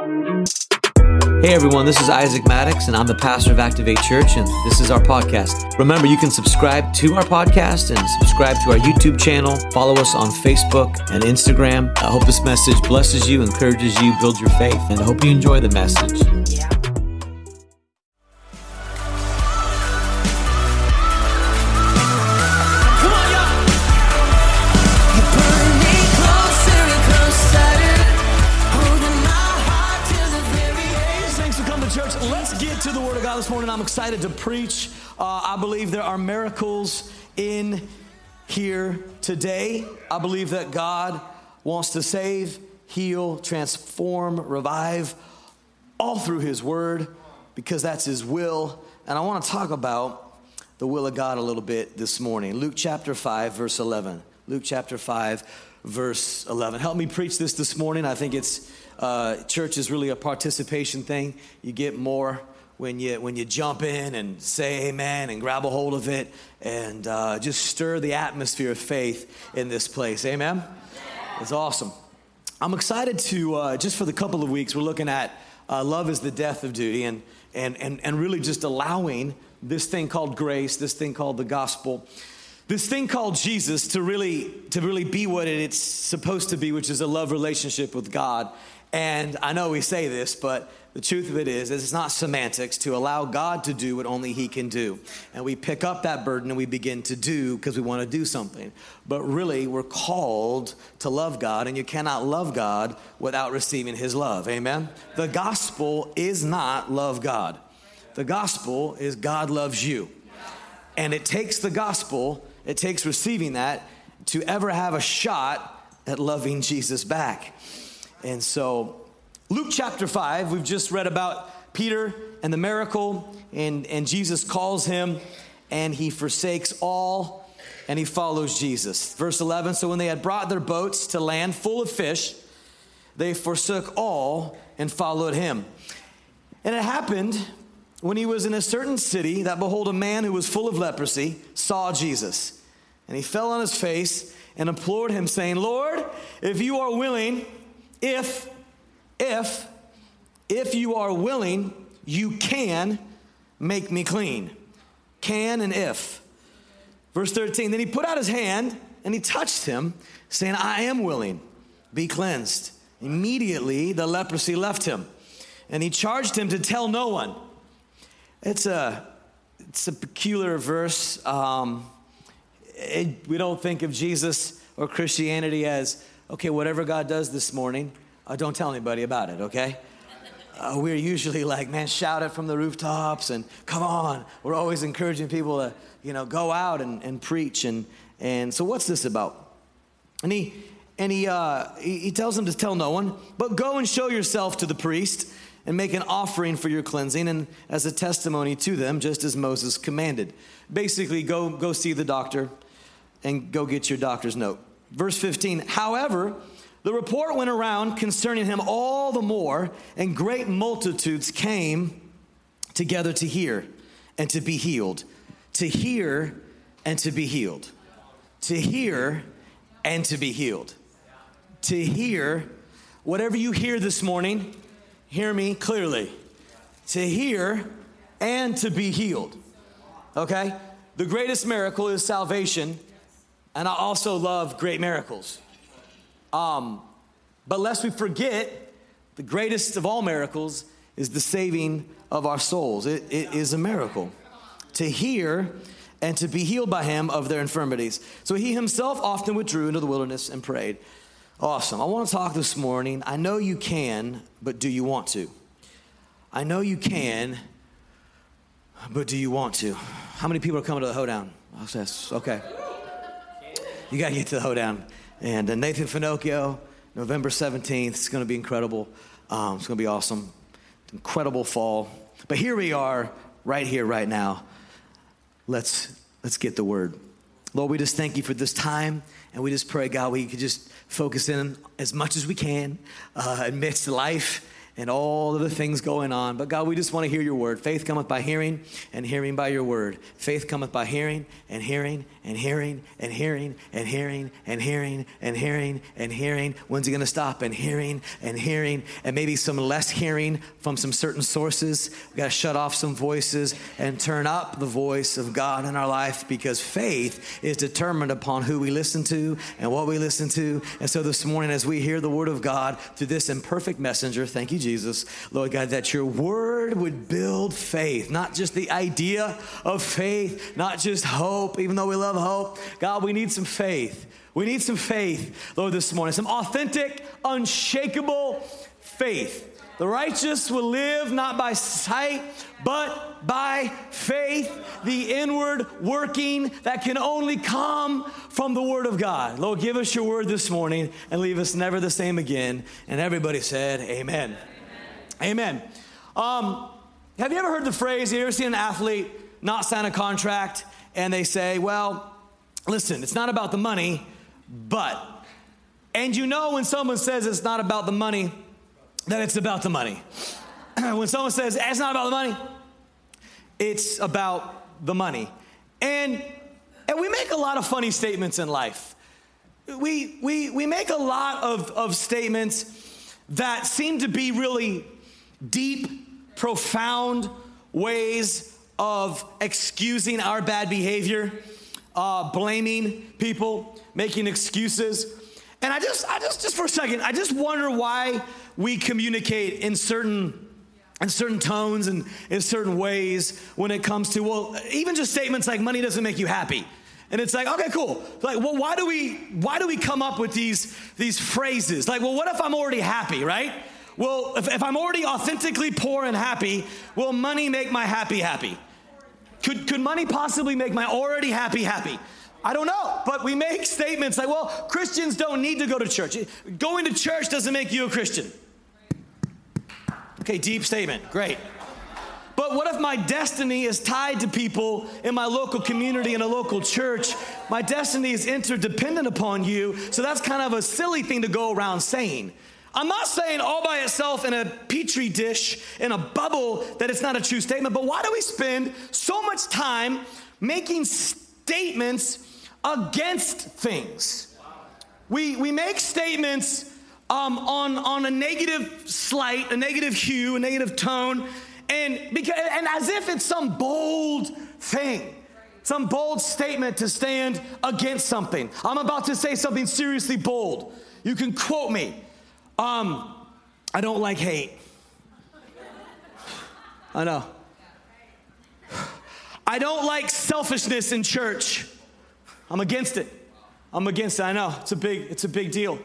Hey everyone, this is Isaac Maddox, and I'm the pastor of Activate Church, and this is our podcast. Remember, you can subscribe to our podcast and subscribe to our YouTube channel. Follow us on Facebook and Instagram. I hope this message blesses you, encourages you, builds your faith, and I hope you enjoy the message. Preach. Uh, I believe there are miracles in here today. I believe that God wants to save, heal, transform, revive all through His Word because that's His will. And I want to talk about the will of God a little bit this morning. Luke chapter 5, verse 11. Luke chapter 5, verse 11. Help me preach this this morning. I think it's, uh, church is really a participation thing. You get more when you, when you jump in and say amen and grab a hold of it and uh, just stir the atmosphere of faith in this place. Amen? It's awesome. I'm excited to, uh, just for the couple of weeks, we're looking at uh, love is the death of duty and, and, and, and really just allowing this thing called grace, this thing called the gospel, this thing called Jesus to really, to really be what it's supposed to be, which is a love relationship with God. And I know we say this, but the truth of it is, is it's not semantics to allow God to do what only He can do. And we pick up that burden and we begin to do because we want to do something. But really, we're called to love God, and you cannot love God without receiving His love. Amen? The gospel is not love God, the gospel is God loves you. And it takes the gospel, it takes receiving that to ever have a shot at loving Jesus back. And so, Luke chapter 5, we've just read about Peter and the miracle, and, and Jesus calls him, and he forsakes all and he follows Jesus. Verse 11 So when they had brought their boats to land full of fish, they forsook all and followed him. And it happened when he was in a certain city that behold, a man who was full of leprosy saw Jesus. And he fell on his face and implored him, saying, Lord, if you are willing, if, if, if you are willing, you can make me clean. Can and if. Verse 13, then he put out his hand and he touched him, saying, I am willing, be cleansed. Immediately the leprosy left him, and he charged him to tell no one. It's a, it's a peculiar verse. Um, it- we don't think of Jesus or Christianity as, okay, whatever God does this morning, uh, don't tell anybody about it, okay? Uh, we're usually like, man, shout it from the rooftops and come on. We're always encouraging people to, you know, go out and, and preach. And, and so, what's this about? And he, and he, uh, he, he tells them to tell no one, but go and show yourself to the priest and make an offering for your cleansing and as a testimony to them, just as Moses commanded. Basically, go, go see the doctor and go get your doctor's note. Verse 15, however, the report went around concerning him all the more, and great multitudes came together to hear and to be healed. To hear and to be healed. To hear and to be healed. To hear, whatever you hear this morning, hear me clearly. To hear and to be healed. Okay? The greatest miracle is salvation, and I also love great miracles. Um, but lest we forget, the greatest of all miracles is the saving of our souls. It, it is a miracle to hear and to be healed by him of their infirmities. So he himself often withdrew into the wilderness and prayed. Awesome. I want to talk this morning. I know you can, but do you want to? I know you can, but do you want to? How many people are coming to the hoedown? Okay. You got to get to the hoedown. And uh, Nathan Finochio, November 17th. It's going to be incredible. Um, it's going to be awesome. Incredible fall. But here we are, right here, right now. Let's let's get the word. Lord, we just thank you for this time, and we just pray, God, we could just focus in as much as we can uh, amidst life and all of the things going on. But God, we just want to hear your word. Faith cometh by hearing, and hearing by your word. Faith cometh by hearing, and hearing, and hearing, and hearing, and hearing, and hearing, and hearing, and hearing. When's he going to stop? And hearing, and hearing, and maybe some less hearing from some certain sources. We've got to shut off some voices and turn up the voice of God in our life because faith is determined upon who we listen to and what we listen to. And so this morning, as we hear the word of God through this imperfect messenger, thank you, Jesus. Lord God, that your word would build faith, not just the idea of faith, not just hope, even though we love hope. God, we need some faith. We need some faith, Lord, this morning, some authentic, unshakable faith. The righteous will live not by sight, but by faith, the inward working that can only come from the Word of God. Lord, give us your word this morning and leave us never the same again. And everybody said, Amen. Amen. Um, have you ever heard the phrase, Have you ever seen an athlete not sign a contract and they say, well, listen, it's not about the money, but. And you know when someone says it's not about the money, that it's about the money. when someone says it's not about the money, it's about the money. And, and we make a lot of funny statements in life. We, we, we make a lot of, of statements that seem to be really deep, profound ways of excusing our bad behavior, uh, blaming people, making excuses. And I just, I just, just for a second, I just wonder why we communicate in certain, in certain tones and in certain ways when it comes to, well, even just statements like money doesn't make you happy. And it's like, okay, cool. Like, well, why do we, why do we come up with these, these phrases? Like, well, what if I'm already happy, right? Well, if, if I'm already authentically poor and happy, will money make my happy happy? Could, could money possibly make my already happy happy? I don't know, but we make statements like, well, Christians don't need to go to church. Going to church doesn't make you a Christian. Okay, deep statement, great. But what if my destiny is tied to people in my local community in a local church? My destiny is interdependent upon you, so that's kind of a silly thing to go around saying. I'm not saying all by itself in a petri dish, in a bubble, that it's not a true statement, but why do we spend so much time making statements against things? We, we make statements um, on, on a negative slight, a negative hue, a negative tone, and, because, and as if it's some bold thing some bold statement to stand against something. I'm about to say something seriously bold. You can quote me. Um, I don't like hate. I know. I don't like selfishness in church. I'm against it. I'm against it. I know. It's a big it's a big deal.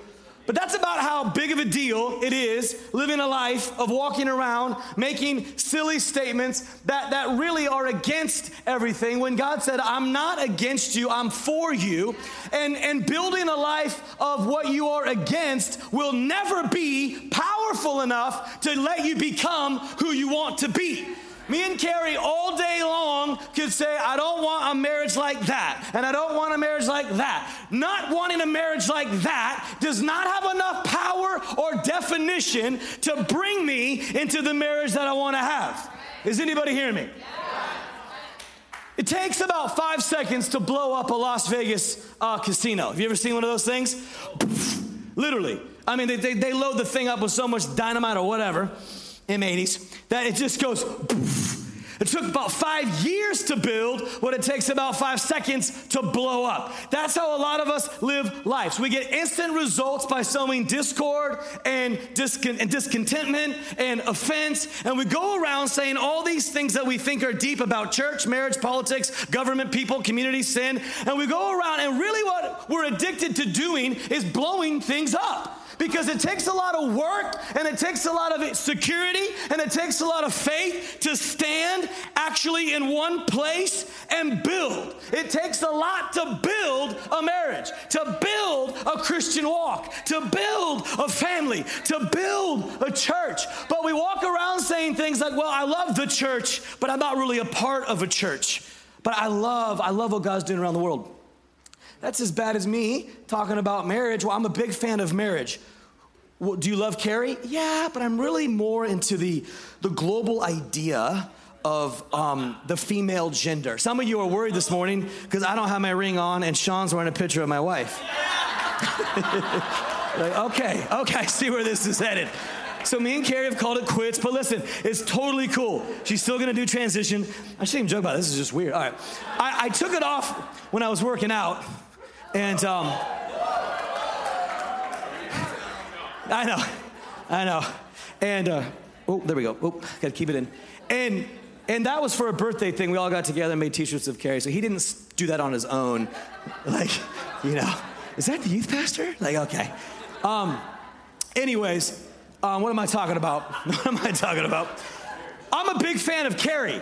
But that's about how big of a deal it is living a life of walking around making silly statements that, that really are against everything when God said, I'm not against you, I'm for you. And, and building a life of what you are against will never be powerful enough to let you become who you want to be. Me and Carrie all day long could say, I don't want a marriage like that, and I don't want a marriage like that. Not wanting a marriage like that does not have enough power or definition to bring me into the marriage that I want to have. Is anybody hearing me? It takes about five seconds to blow up a Las Vegas uh, casino. Have you ever seen one of those things? Literally. I mean, they, they, they load the thing up with so much dynamite or whatever M80s, that it just goes. It took about five years to build what it takes about five seconds to blow up. That's how a lot of us live lives. We get instant results by sowing discord and, discon- and discontentment and offense, and we go around saying all these things that we think are deep about church, marriage, politics, government, people, community, sin, and we go around, and really what we're addicted to doing is blowing things up because it takes a lot of work and it takes a lot of security and it takes a lot of faith to stand actually in one place and build. It takes a lot to build a marriage, to build a Christian walk, to build a family, to build a church. But we walk around saying things like, well, I love the church, but I'm not really a part of a church. But I love, I love what God's doing around the world. That's as bad as me talking about marriage. Well, I'm a big fan of marriage. well, do you love Carrie? Yeah, but I'm really more into the, the global idea of um, the female gender. Some of you are worried this morning because I don't have my ring on and Sean's wearing a picture of my wife. like, okay, okay, I see where this is headed. So me and Carrie have called it quits, but listen, it's totally cool. She's still gonna do transition. I shouldn't even joke about it. This is just weird. All right, I, I took it off when I was working out, and um, I know, I know, and uh, oh, there we go. Oh, gotta keep it in, and and that was for a birthday thing. We all got together and made T-shirts of Carrie. So he didn't do that on his own, like, you know, is that the youth pastor? Like, okay. Um, anyways, um, what am I talking about? What am I talking about? I'm a big fan of Carrie.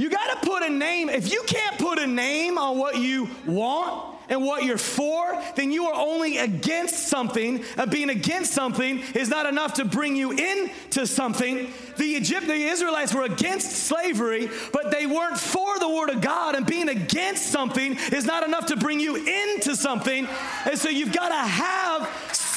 You got to put a name. If you can't put a name on what you want and what you're for, then you are only against something. And being against something is not enough to bring you into something. The Egypt, the Israelites were against slavery, but they weren't for the word of God. And being against something is not enough to bring you into something. And so you've got to have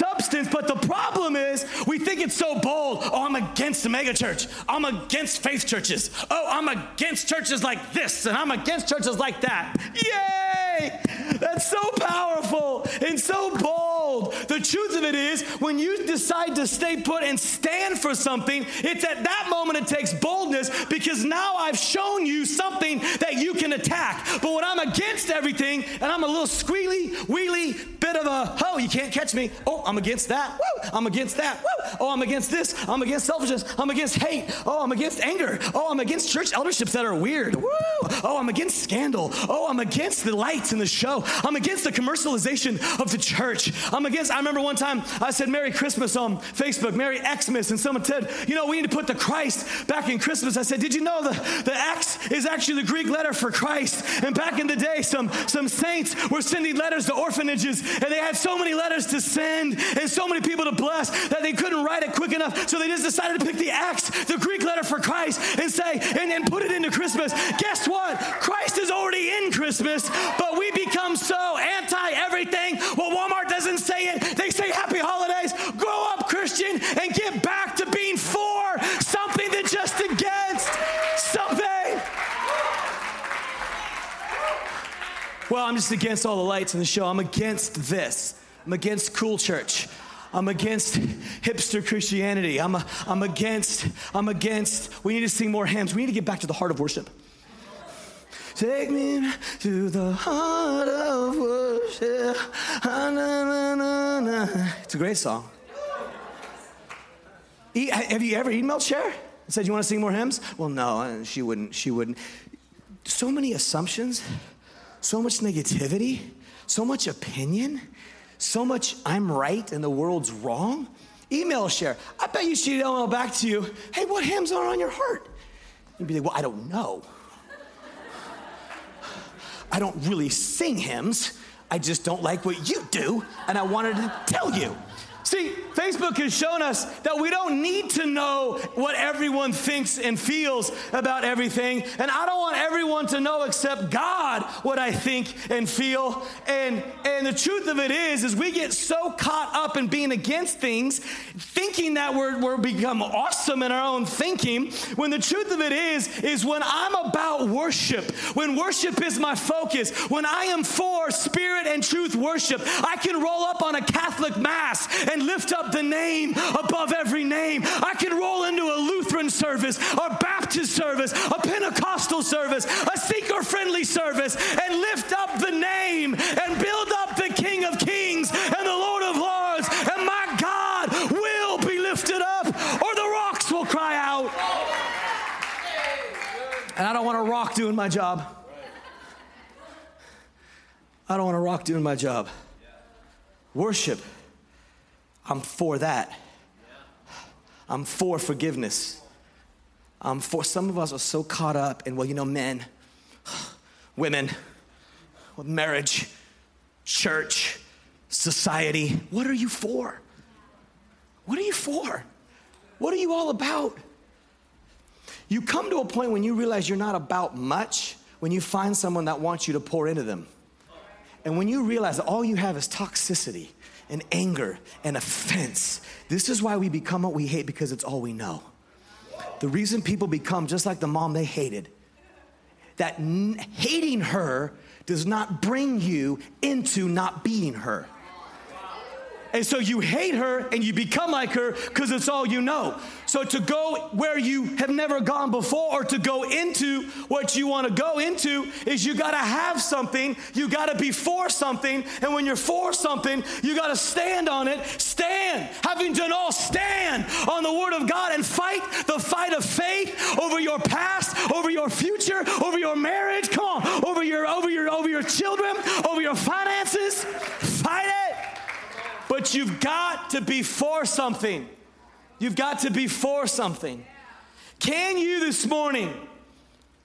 substance. But the problem is, we think it's so bold. Oh, I'm against the megachurch. I'm against faith churches. Oh, I'm against churches like this, and I'm against churches like that. Yay! That's so powerful and so bold. The truth of it is, when you decide to stay put and stand for something, it's at that moment it takes boldness because now I've shown you something that you can attack. But when I'm against everything and I'm a little squealy, wheelie, bit of a, oh, you can't catch me. Oh, I'm against that. Woo! I'm against that. Woo! Oh, I'm against this. I'm against selfishness. I'm against hate. Oh, I'm against anger. Oh, I'm against church elderships that are weird. Woo! Oh, I'm against scandal. Oh, I'm against the lights in the show. I'm against the commercialization of the church. I'm against, I remember one time I said Merry Christmas on Facebook, Merry Xmas, and someone said, you know, we need to put the Christ back in Christmas. I said, did you know the, the X is actually the Greek letter for Christ? And back in the day, some, some saints were sending letters to orphanages, and they had so many letters to send and so many people to bless that they couldn't write it quick enough. So they just decided to pick the X, the Greek letter for Christ, and say, and, and put it into Christmas. Guess what? Christ is already in Christmas, but we become so anti everything. Well, Walmart doesn't say it, they say happy holidays. Grow up, Christian, and get back to being for something than just against something. Well, I'm just against all the lights in the show. I'm against this. I'm against cool church. I'm against hipster Christianity. I'm, a, I'm against, I'm against, we need to sing more hymns. We need to get back to the heart of worship. Take me to the heart of worship. Ah. It's a great song. E- Have you ever emailed Cher and said you want to sing more hymns? Well, no, uh, she wouldn't. She wouldn't. So many assumptions, so much negativity, so much opinion, so much I'm right and the world's wrong. Email Cher. I bet you she'd email back to you, hey, what hymns are on your heart? You'd be like, well, I don't know. I don't really sing hymns. I just don't like what you do, and I wanted to tell you. See, Facebook has shown us that we don't need to know what everyone thinks and feels about everything. And I don't want everyone to know except God what I think and feel. And, and the truth of it is, is we get so caught up in being against things, thinking that we're, we're become awesome in our own thinking, when the truth of it is, is when I'm about worship, when worship is my focus, when I am for spirit and truth worship, I can roll up on a Catholic Mass and lift up the name above every name. I can roll into a Lutheran service, a Baptist service, a Pentecostal service, a seeker friendly service, and lift up the name and build up the King of Kings and the Lord of Lords. And my God will be lifted up, or the rocks will cry out. And I don't want to rock doing my job. I don't want to rock doing my job. Worship I'm for that. I'm for forgiveness. I'm for some of us are so caught up in, well, you know, men, women, marriage, church, society. What are you for? What are you for? What are you all about? You come to a point when you realize you're not about much when you find someone that wants you to pour into them. And when you realize that all you have is toxicity and anger and offense. This is why we become what we hate because it's all we know. The reason people become just like the mom they hated, that n- hating her does not bring you into not being her. And so you hate her and you become like her because it's all you know. So to go where you have never gone before or to go into what you want to go into is you got to have something, you got to be for something, and when you're for something, you got to stand on it. Stand. Having done all, stand on the word of God and fight the fight of faith over your past, over your future, over your marriage, come on, over your over your over your children, over your finances. Fight it. But you've got to be for something. You've got to be for something. Can you this morning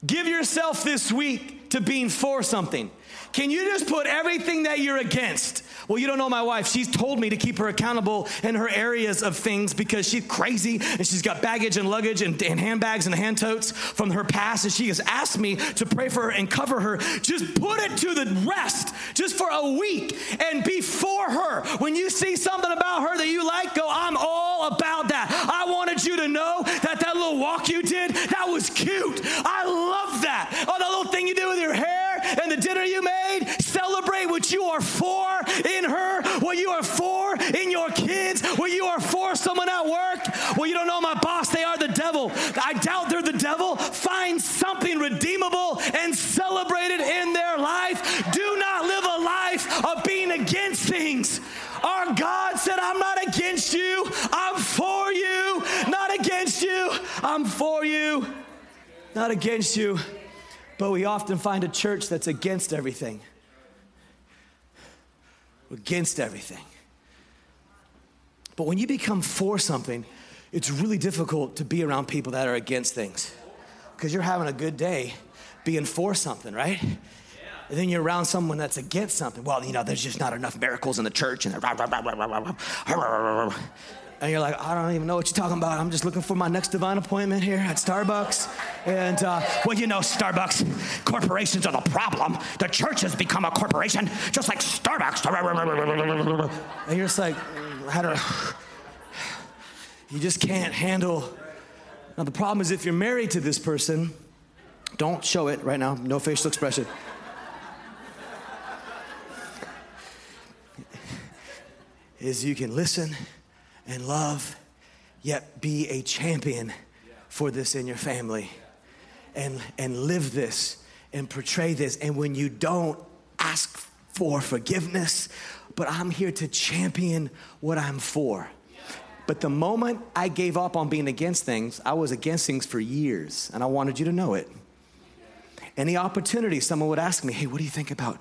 give yourself this week to being for something? Can you just put everything that you're against? Well, you don't know my wife. She's told me to keep her accountable in her areas of things because she's crazy and she's got baggage and luggage and, and handbags and hand totes from her past. And she has asked me to pray for her and cover her. Just put it to the rest just for a week and be for her. When you see something about her that you like, go, I'm all about that. I wanted you to know that that little walk you did, that was cute. I love that. Oh, that little thing you did with your hair and the dinner you made. Celebrate what you are for in her, what you are for in your kids, what you are for someone at work. Well, you don't know my boss, they are the devil. I doubt they're the devil. Find something redeemable and celebrate it in their life. Do not live a life of being against things. Our God said, I'm not against you, I'm for you, not against you, I'm for you, not against you. But we often find a church that's against everything. Against everything. But when you become for something, it's really difficult to be around people that are against things. Because you're having a good day being for something, right? And then you're around someone that's against something. Well, you know, there's just not enough miracles in the church, and rah, and you're like, I don't even know what you're talking about. I'm just looking for my next divine appointment here at Starbucks. And uh, well, you know, Starbucks corporations are the problem. The church has become a corporation, just like Starbucks. And you're just like, how do you just can't handle. Now the problem is if you're married to this person, don't show it right now. No facial expression. is you can listen and love, yet be a champion for this in your family and, and live this and portray this. And when you don't, ask for forgiveness, but I'm here to champion what I'm for. But the moment I gave up on being against things, I was against things for years, and I wanted you to know it. Any opportunity, someone would ask me, Hey, what do you think about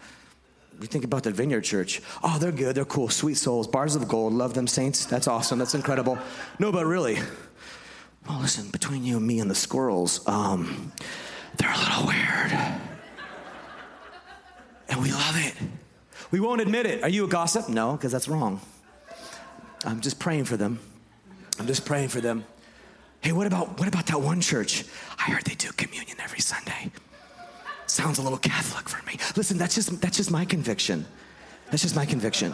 we think about the Vineyard Church. Oh, they're good. They're cool. Sweet souls. Bars of gold. Love them, saints. That's awesome. That's incredible. No, but really, well, listen, between you and me and the squirrels, um, they're a little weird. And we love it. We won't admit it. Are you a gossip? No, because that's wrong. I'm just praying for them. I'm just praying for them. Hey, what about what about that one church? I heard they do communion every Sunday. Sounds a little Catholic for me. Listen, that's just that's just my conviction. That's just my conviction.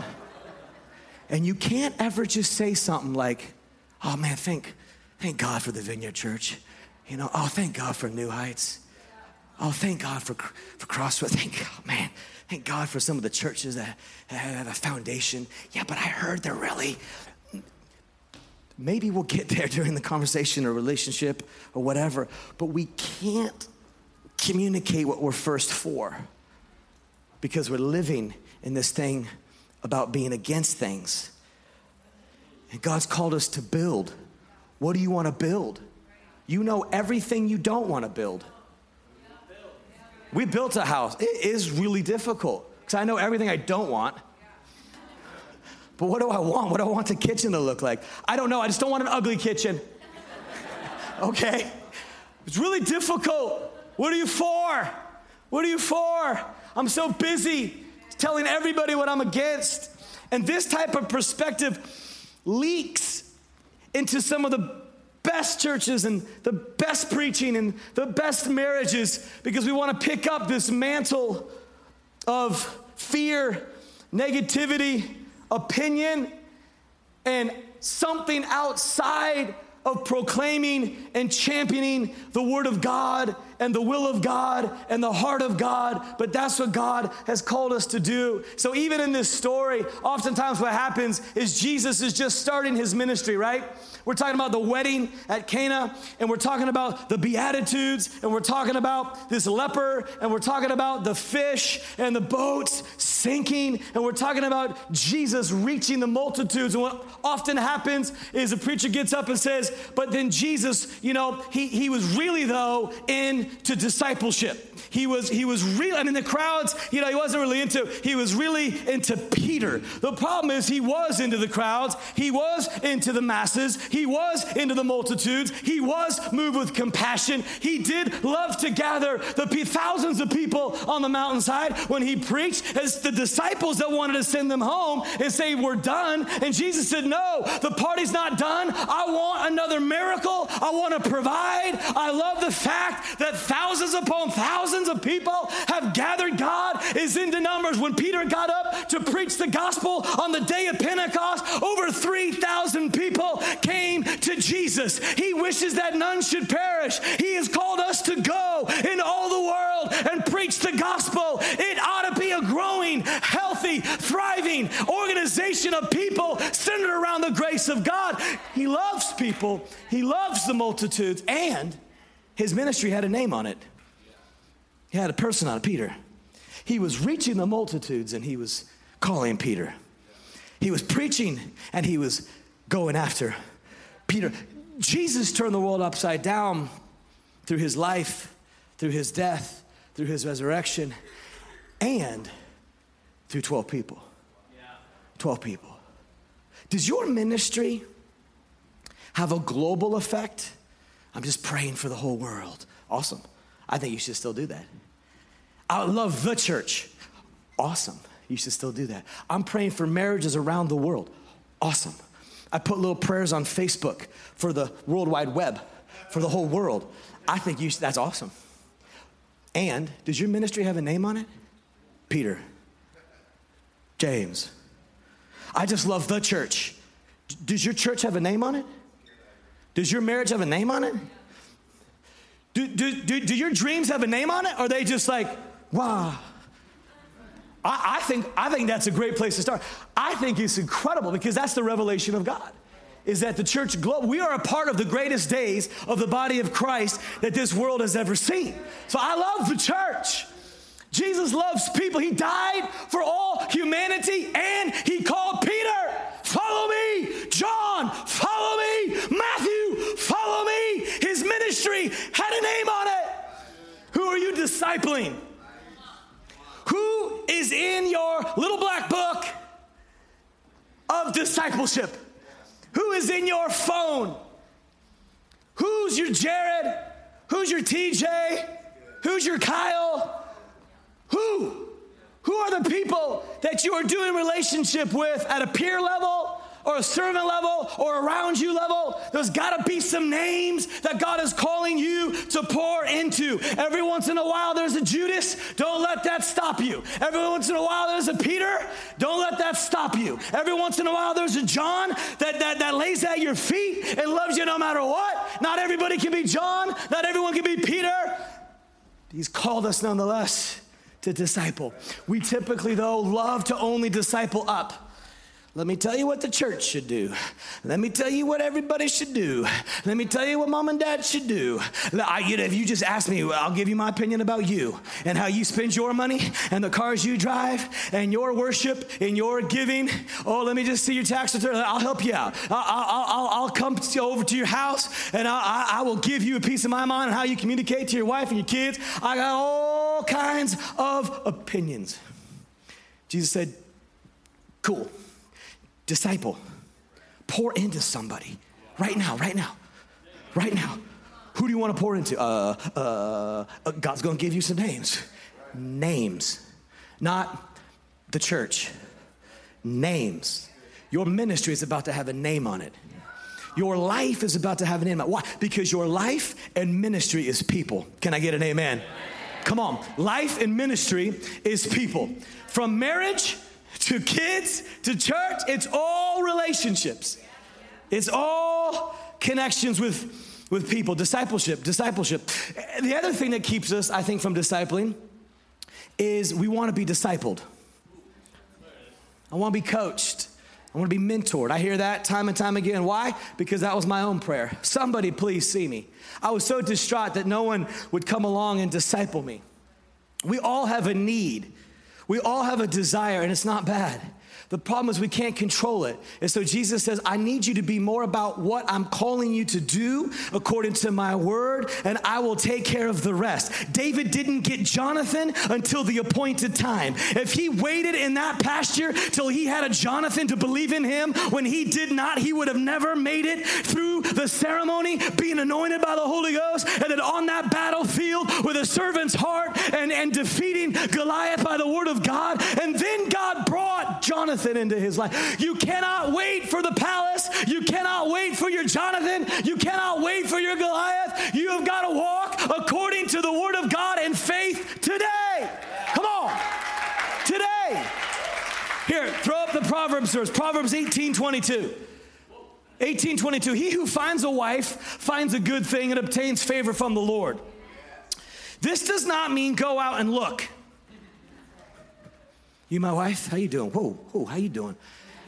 And you can't ever just say something like, "Oh man, thank thank God for the Vineyard Church." You know, "Oh, thank God for New Heights." Oh, thank God for for Crossroads. Thank God, man. Thank God for some of the churches that have a foundation. Yeah, but I heard they're really maybe we'll get there during the conversation or relationship or whatever, but we can't communicate what we're first for because we're living in this thing about being against things. And God's called us to build. What do you want to build? You know everything you don't want to build. We built a house. It is really difficult because I know everything I don't want. But what do I want? What do I want the kitchen to look like? I don't know. I just don't want an ugly kitchen. okay? It's really difficult. What are you for? What are you for? I'm so busy telling everybody what I'm against. And this type of perspective leaks into some of the best churches and the best preaching and the best marriages because we want to pick up this mantle of fear, negativity, opinion and something outside of proclaiming and championing the Word of God and the will of God and the heart of God, but that's what God has called us to do. So, even in this story, oftentimes what happens is Jesus is just starting his ministry, right? We're talking about the wedding at Cana, and we're talking about the Beatitudes, and we're talking about this leper, and we're talking about the fish and the boats sinking, and we're talking about Jesus reaching the multitudes. And what often happens is a preacher gets up and says, But then Jesus, you know, he, he was really, though, into discipleship. He was, he was really, I mean, the crowds, you know, he wasn't really into, he was really into Peter. The problem is he was into the crowds, he was into the masses, he was into the multitudes, he was moved with compassion. He did love to gather the thousands of people on the mountainside when he preached. As the disciples that wanted to send them home and say, We're done. And Jesus said, No, the party's not done. I want another miracle. I want to provide. I love the fact that thousands upon thousands of people have gathered. God is into numbers. When Peter got up to preach the gospel on the day of Pentecost, over 3,000 people came to Jesus. He wishes that none should perish. He has called us to go in all the world and preach the gospel. It ought to be a growing, healthy, thriving organization of people centered around the grace of God. He loves people, He loves the multitudes, and His ministry had a name on it. He had a person on Peter. He was reaching the multitudes and he was calling Peter. He was preaching and he was going after Peter. Jesus turned the world upside down through his life, through his death, through his resurrection, and through 12 people. 12 people. Does your ministry have a global effect? I'm just praying for the whole world. Awesome. I think you should still do that. I love the church. Awesome. You should still do that. I'm praying for marriages around the world. Awesome. I put little prayers on Facebook for the World Wide Web, for the whole world. I think you should, that's awesome. And does your ministry have a name on it? Peter, James. I just love the church. Does your church have a name on it? Does your marriage have a name on it? Do, do, do, do your dreams have a name on it? Or are they just like, wow? I, I, think, I think that's a great place to start. I think it's incredible because that's the revelation of God. Is that the church globe, we are a part of the greatest days of the body of Christ that this world has ever seen. So I love the church. Jesus loves people. He died for all humanity and he called Peter, follow me. John, follow me. Matthew, follow me. His ministry had a name on it. Who are you discipling? Is in your little black book of discipleship? Who is in your phone? Who's your Jared? Who's your TJ? Who's your Kyle? Who? Who are the people that you are doing relationship with at a peer level or a servant level or around you level? There's got to be some names that God is calling you to pour into. Every once in a while, there's a Judas. Don't let that stop you. Every once in a while, there's a Peter. Don't let that stop you. Every once in a while, there's a John that, that, that lays at your feet and loves you no matter what. Not everybody can be John. Not everyone can be Peter. He's called us nonetheless to disciple. We typically, though, love to only disciple up. Let me tell you what the church should do. Let me tell you what everybody should do. Let me tell you what mom and dad should do. I, you know, if you just ask me, I'll give you my opinion about you and how you spend your money and the cars you drive and your worship and your giving. Oh, let me just see your tax return. I'll help you out. I'll, I'll, I'll, come to, over to your house and I, I will give you a piece of my mind on how you communicate to your wife and your kids. I got all kinds of opinions. Jesus said, Cool disciple. Pour into somebody right now, right now, right now. Who do you want to pour into? Uh, uh, uh, God's going to give you some names. Names, not the church. Names. Your ministry is about to have a name on it. Your life is about to have a name. Why? Because your life and ministry is people. Can I get an amen? Come on. Life and ministry is people. From marriage to kids, to church, it's all relationships. It's all connections with, with people. Discipleship, discipleship. The other thing that keeps us, I think, from discipling is we want to be discipled. I want to be coached. I want to be mentored. I hear that time and time again. Why? Because that was my own prayer. Somebody please see me. I was so distraught that no one would come along and disciple me. We all have a need. We all have a desire, and it's not bad. The problem is we can't control it. And so Jesus says, I need you to be more about what I'm calling you to do according to my word, and I will take care of the rest. David didn't get Jonathan until the appointed time. If he waited in that pasture till he had a Jonathan to believe in him when he did not, he would have never made it through the ceremony, being anointed by the Holy Ghost, and then on that battlefield with a servant's heart and, and defeating Goliath by the word of God. And then God brought Jonathan into his life. You cannot wait for the palace. You cannot wait for your Jonathan. You cannot wait for your Goliath. You have got to walk according to the word of God and faith today. Come on. Today. Here, throw up the Proverbs verse. Proverbs 18 22. 1822 He who finds a wife finds a good thing and obtains favor from the Lord. This does not mean go out and look. You my wife? How you doing? Whoa, whoa, how you doing?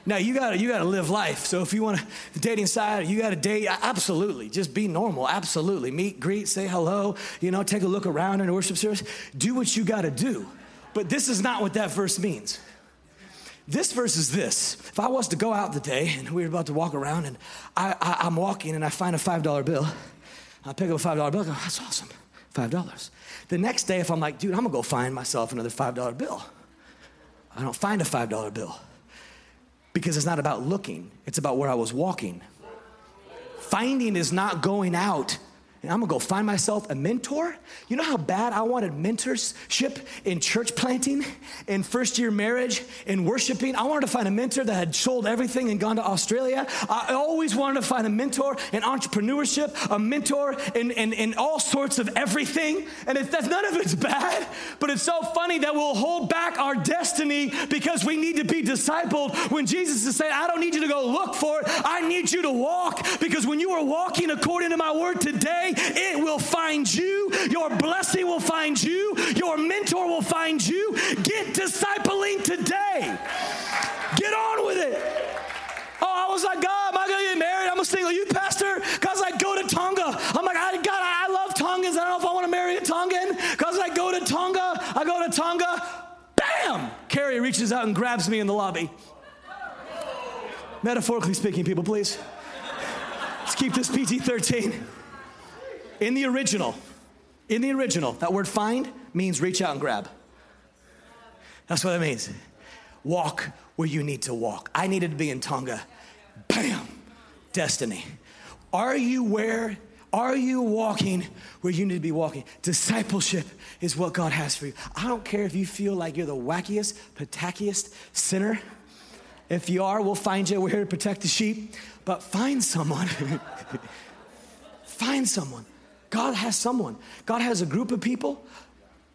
Now you gotta you gotta live life. So if you want to dating side, you gotta date. Absolutely, just be normal. Absolutely, meet, greet, say hello. You know, take a look around in a worship service. Do what you gotta do. But this is not what that verse means. This verse is this. If I was to go out today and we were about to walk around and I, I, am walking and I find a $5 bill, I pick up a $5 bill, I go, that's awesome, $5. The next day, if I'm like, dude, I'm gonna go find myself another $5 bill, I don't find a $5 bill because it's not about looking, it's about where I was walking. Finding is not going out and I'm gonna go find myself a mentor. You know how bad I wanted mentorship in church planting, in first year marriage, in worshiping? I wanted to find a mentor that had sold everything and gone to Australia. I always wanted to find a mentor in entrepreneurship, a mentor in, in, in all sorts of everything. And it, that's, none of it's bad, but it's so funny that we'll hold back our destiny because we need to be discipled when Jesus is saying, I don't need you to go look for it. I need you to walk because when you are walking according to my word today, it will find you. Your blessing will find you. Your mentor will find you. Get discipling today. Get on with it. Oh, I was like, God, am I gonna get married? I'm a single you pastor. Cause I go to Tonga. I'm like, I, God, I love Tongans. I don't know if I want to marry a Tongan. Cause I go to Tonga. I go to Tonga. Bam! Carrie reaches out and grabs me in the lobby. Metaphorically speaking, people, please. Let's keep this PG 13. In the original, in the original, that word find means reach out and grab. That's what it means. Walk where you need to walk. I needed to be in Tonga. Bam! Destiny. Are you where? Are you walking where you need to be walking? Discipleship is what God has for you. I don't care if you feel like you're the wackiest, patackiest sinner. If you are, we'll find you. We're here to protect the sheep. But find someone. find someone God has someone. God has a group of people,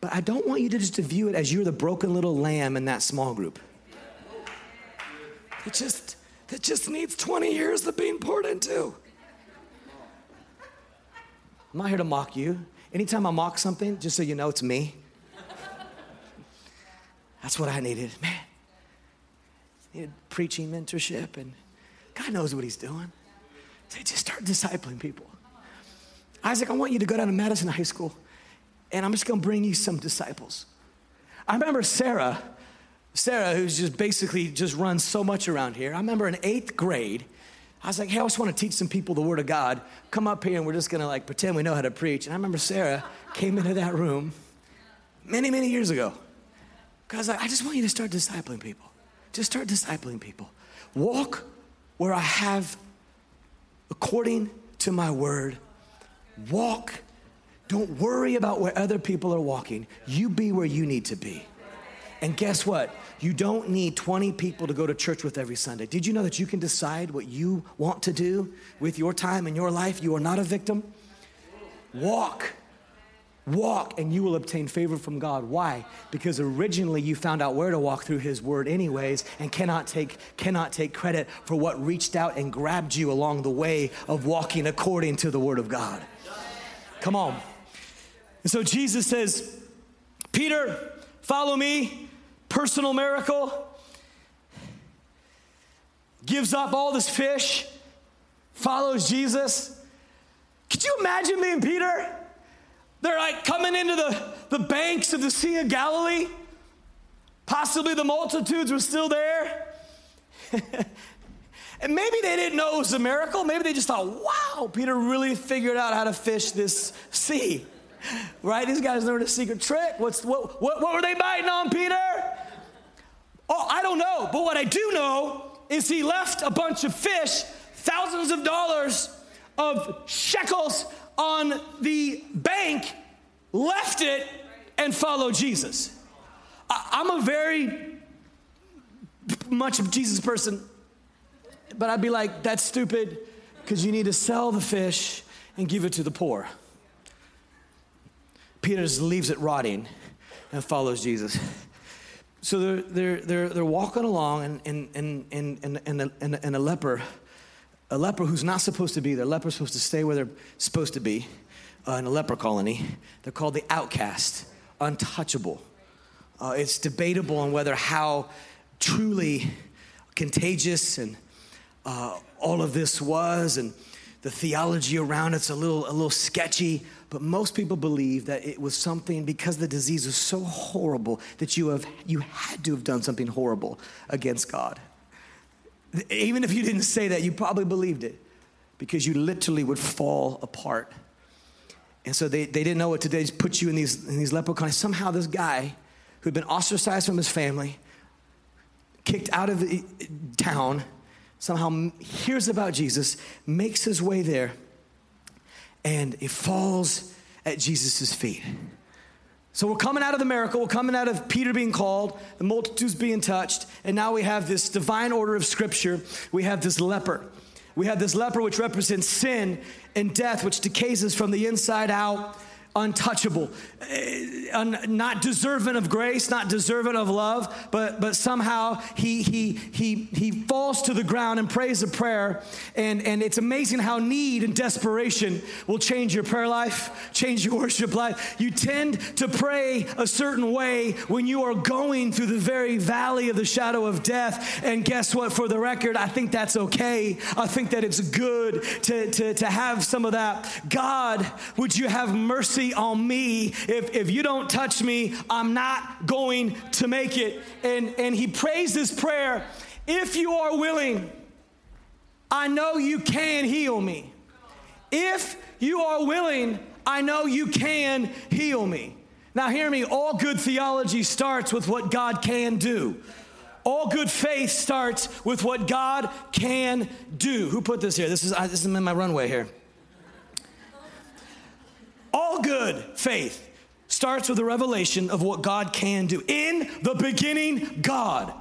but I don't want you to just to view it as you're the broken little lamb in that small group. It just that just needs 20 years of being poured into. I'm not here to mock you. Anytime I mock something, just so you know, it's me. That's what I needed. Man, I needed preaching mentorship, and God knows what He's doing. So just start discipling people. Isaac, I want you to go down to Madison High School and I'm just gonna bring you some disciples. I remember Sarah, Sarah, who's just basically just runs so much around here. I remember in eighth grade, I was like, hey, I just want to teach some people the Word of God. Come up here and we're just gonna like pretend we know how to preach. And I remember Sarah came into that room many, many years ago. Because I just want you to start discipling people. Just start discipling people. Walk where I have according to my word Walk. Don't worry about where other people are walking. You be where you need to be. And guess what? You don't need 20 people to go to church with every Sunday. Did you know that you can decide what you want to do with your time and your life? You are not a victim. Walk Walk and you will obtain favor from God. Why? Because originally you found out where to walk through his word anyways and cannot take cannot take credit for what reached out and grabbed you along the way of walking according to the word of God. Come on. And so Jesus says, Peter, follow me. Personal miracle. Gives up all this fish, follows Jesus. Could you imagine me and Peter? They're like coming into the, the banks of the Sea of Galilee. Possibly the multitudes were still there. and maybe they didn't know it was a miracle. Maybe they just thought, wow, Peter really figured out how to fish this sea. Right? These guys learned a secret trick. What's, what, what, what were they biting on, Peter? Oh, I don't know. But what I do know is he left a bunch of fish, thousands of dollars of shekels on the bank, left it, and followed Jesus. I, am a very much of Jesus person, but I'd be like, that's stupid because you need to sell the fish and give it to the poor. Peter just leaves it rotting and follows Jesus. So they're, they're, they're, they're walking along, and, and, and, and, and, and, a, and, a, and a leper a leper who's not supposed to be there. Leper's supposed to stay where they're supposed to be uh, in a leper colony. They're called the outcast, untouchable. Uh, it's debatable on whether how truly contagious and uh, all of this was, and the theology around it's a little a little sketchy. But most people believe that it was something because the disease was so horrible that you have you had to have done something horrible against God. Even if you didn't say that, you probably believed it because you literally would fall apart. And so they, they didn't know what to do. They just put you in these, in these colonies. Somehow, this guy who'd been ostracized from his family, kicked out of the town, somehow hears about Jesus, makes his way there, and he falls at Jesus' feet. So we're coming out of the miracle, we're coming out of Peter being called, the multitudes being touched, and now we have this divine order of scripture. We have this leper. We have this leper which represents sin and death, which decays us from the inside out untouchable, uh, not deserving of grace, not deserving of love, but, but somehow he, he, he, he falls to the ground and prays a prayer. And, and it's amazing how need and desperation will change your prayer life, change your worship life. You tend to pray a certain way when you are going through the very valley of the shadow of death. And guess what? For the record, I think that's okay. I think that it's good to, to, to have some of that. God, would you have mercy? Mercy on me. If, if you don't touch me, I'm not going to make it. And, and he prays this prayer If you are willing, I know you can heal me. If you are willing, I know you can heal me. Now, hear me, all good theology starts with what God can do. All good faith starts with what God can do. Who put this here? This is, this is in my runway here. All good faith starts with a revelation of what God can do. In the beginning, God.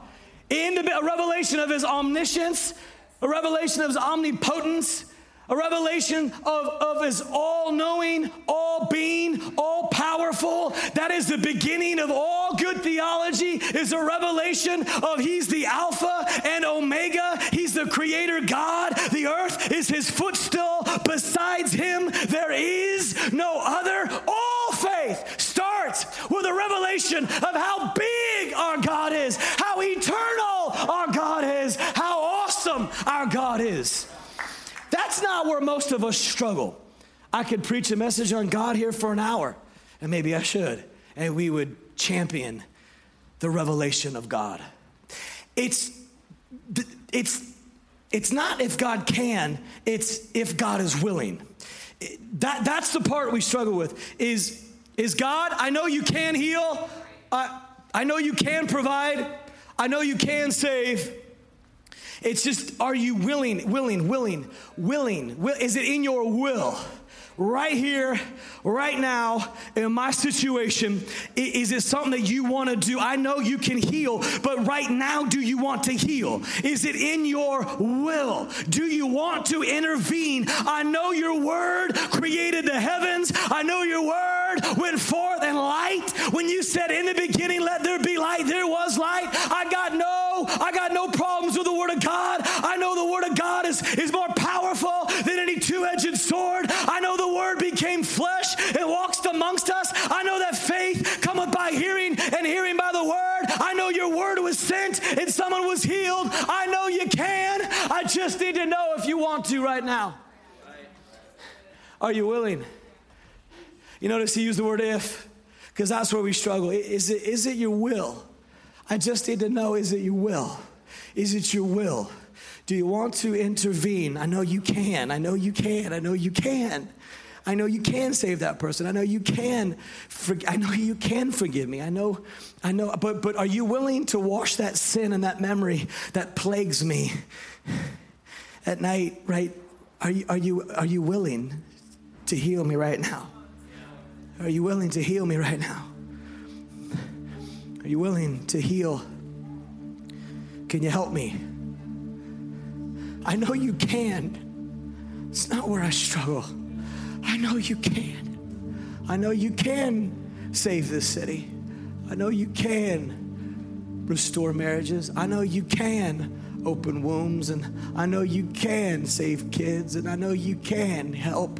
In the, a revelation of his omniscience, a revelation of his omnipotence, a revelation of, of his all knowing, all being, all powerful. That is the beginning of all good theology, is a revelation of he's the Alpha and Omega. He's the creator God. The earth is his footstool. Besides him, there is no other. All faith starts with a revelation of how big our God is, how eternal our God is, how awesome our God is. That's not where most of us struggle. I could preach a message on God here for an hour, and maybe I should, and we would champion the revelation of God. It's, it's, it's not if God can, it's if God is willing. That, that's the part we struggle with is, is God, I know you can heal, I, I know you can provide, I know you can save, it's just, are you willing, willing, willing, willing? Will, is it in your will? Right here, right now, in my situation, is it something that you want to do? I know you can heal, but right now, do you want to heal? Is it in your will? Do you want to intervene? I know your word created the heavens. I know your word went forth and light, when you said in the beginning, let there be light, there was light. I got no, I got no problems with the word of God. I know the word of God is, is more powerful than any two-edged sword. I know the word became flesh and walks amongst us. I know that faith cometh by hearing and hearing by the word. I know your word was sent and someone was healed. I know you can. I just need to know if you want to right now. Are you willing? You notice he used the word if, because that's where we struggle. Is it, is it your will? I just need to know is it your will? Is it your will? Do you want to intervene? I know you can. I know you can. I know you can. I know you can save that person. I know you can. I know you can forgive me. I know. I know. But but are you willing to wash that sin and that memory that plagues me at night? Right? Are you are you are you willing to heal me right now? Are you willing to heal me right now? Are you willing to heal? Can you help me? I know you can. It's not where I struggle. I know you can. I know you can save this city. I know you can restore marriages. I know you can open wombs, and I know you can save kids, and I know you can help.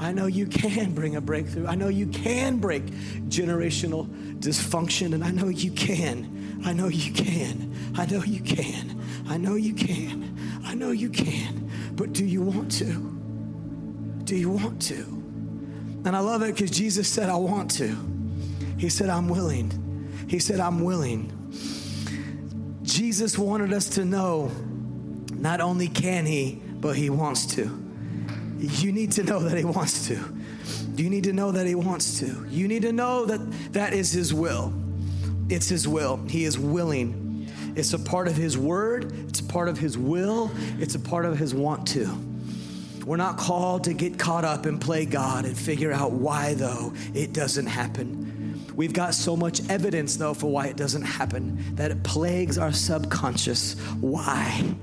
I know you can bring a breakthrough. I know you can break generational dysfunction, and I know you can. I know you can. I know you can. I know you can. I know you can. But do you want to? Do you want to? And I love it because Jesus said, I want to. He said, I'm willing. He said, I'm willing. Jesus wanted us to know not only can he, but he wants to. You need to know that he wants to. You need to know that he wants to. You need to know that that is his will. It's his will. He is willing. It's a part of his word, it's a part of his will, it's a part of his want to. We're not called to get caught up and play God and figure out why, though, it doesn't happen. We've got so much evidence, though, for why it doesn't happen that it plagues our subconscious. Why?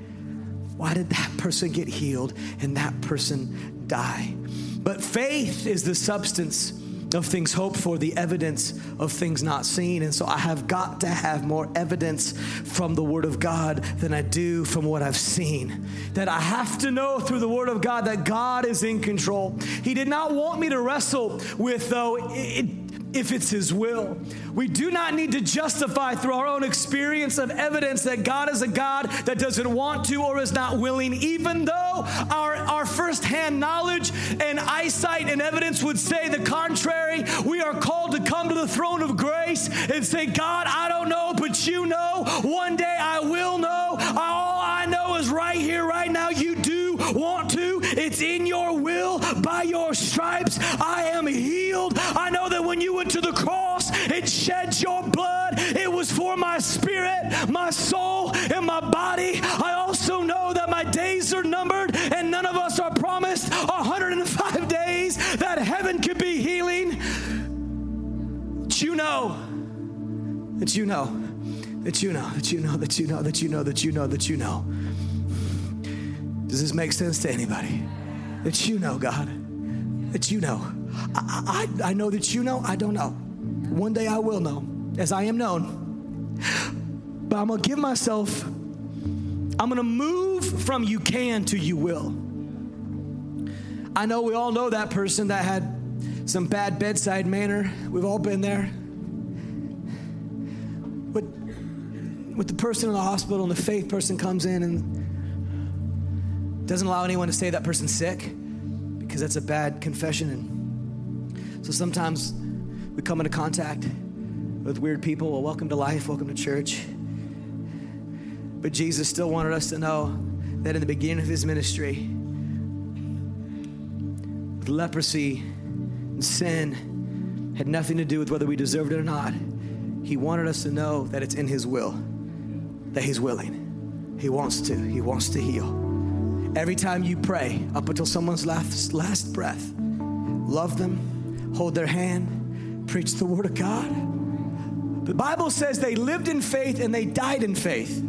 Why did that person get healed and that person die? But faith is the substance of things hoped for, the evidence of things not seen. And so I have got to have more evidence from the Word of God than I do from what I've seen. That I have to know through the Word of God that God is in control. He did not want me to wrestle with, though, it, if it's His will. We do not need to justify through our own experience of evidence that God is a God that doesn't want to or is not willing, even though our, our firsthand knowledge and eyesight and evidence would say the contrary. We are called to come to the throne of grace and say, God, I don't know, but you know. One day I will know. All I know is right here, right now. You do want to. It's in your will. By your stripes, I am healed. I know that when you went to the cross, it shed your blood. It was for my spirit, my soul, and my body. I also know that my days are numbered, and none of us are promised 105 days that heaven could be healing. That you know, that you know, that you know, that you know, that you know, that you know, that you know, that you know. Does this make sense to anybody? That you know, God. That you know. I, I, I know that you know. I don't know. One day I will know, as I am known. But I'm going to give myself, I'm going to move from you can to you will. I know we all know that person that had some bad bedside manner. We've all been there. But with the person in the hospital and the faith person comes in and doesn't allow anyone to say that person's sick because that's a bad confession. And so sometimes we come into contact with weird people. Well, welcome to life, welcome to church. But Jesus still wanted us to know that in the beginning of his ministry, leprosy and sin had nothing to do with whether we deserved it or not. He wanted us to know that it's in his will, that he's willing. He wants to. He wants to heal. Every time you pray, up until someone's last, last breath, love them, hold their hand, preach the word of God. The Bible says they lived in faith and they died in faith.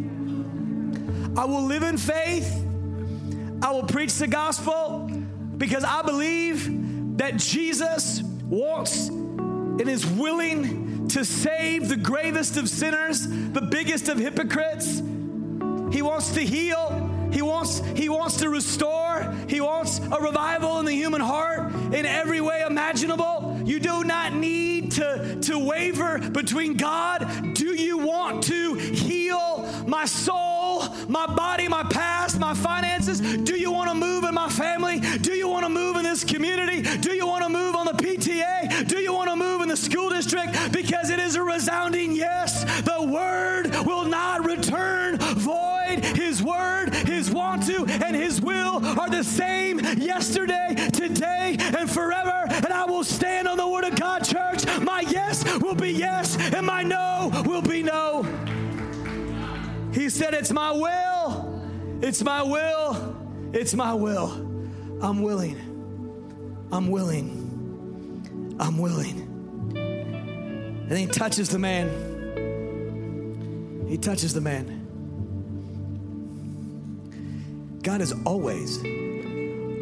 I will live in faith. I will preach the gospel because I believe that Jesus wants and is willing to save the gravest of sinners, the biggest of hypocrites. He wants to heal. He wants, he wants to restore. He wants a revival in the human heart in every way imaginable. You do not need to, to waver between God. Do you want to heal my soul, my body, my past, my finances? Do you want to move in my family? Do you want to move in this community? Do you want to move on the PTA? Do you want to move in the school district? Because it is a resounding yesterday, today, and forever. And I will stand on the word of God, church. My yes will be yes, and my no will be no. He said, It's my will. It's my will. It's my will. I'm willing. I'm willing. I'm willing. And he touches the man. He touches the man. God is always,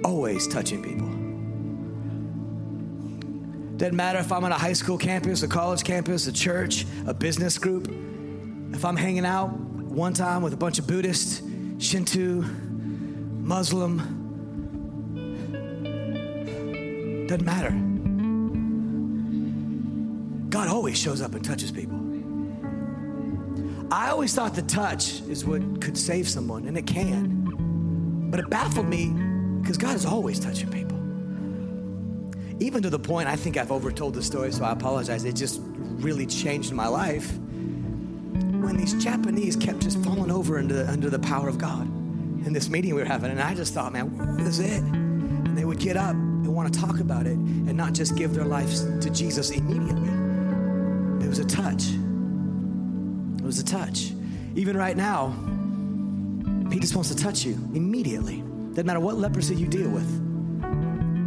always touching people. Doesn't matter if I'm on a high school campus, a college campus, a church, a business group. If I'm hanging out one time with a bunch of Buddhists, Shinto, Muslim, doesn't matter. God always shows up and touches people. I always thought the touch is what could save someone, and it can. But it baffled me because God is always touching people. Even to the point, I think I've overtold the story, so I apologize. It just really changed my life when these Japanese kept just falling over into, under the power of God in this meeting we were having. And I just thought, man, what is it? And they would get up and want to talk about it and not just give their lives to Jesus immediately. It was a touch. It was a touch. Even right now, he just wants to touch you immediately. Doesn't matter what leprosy you deal with.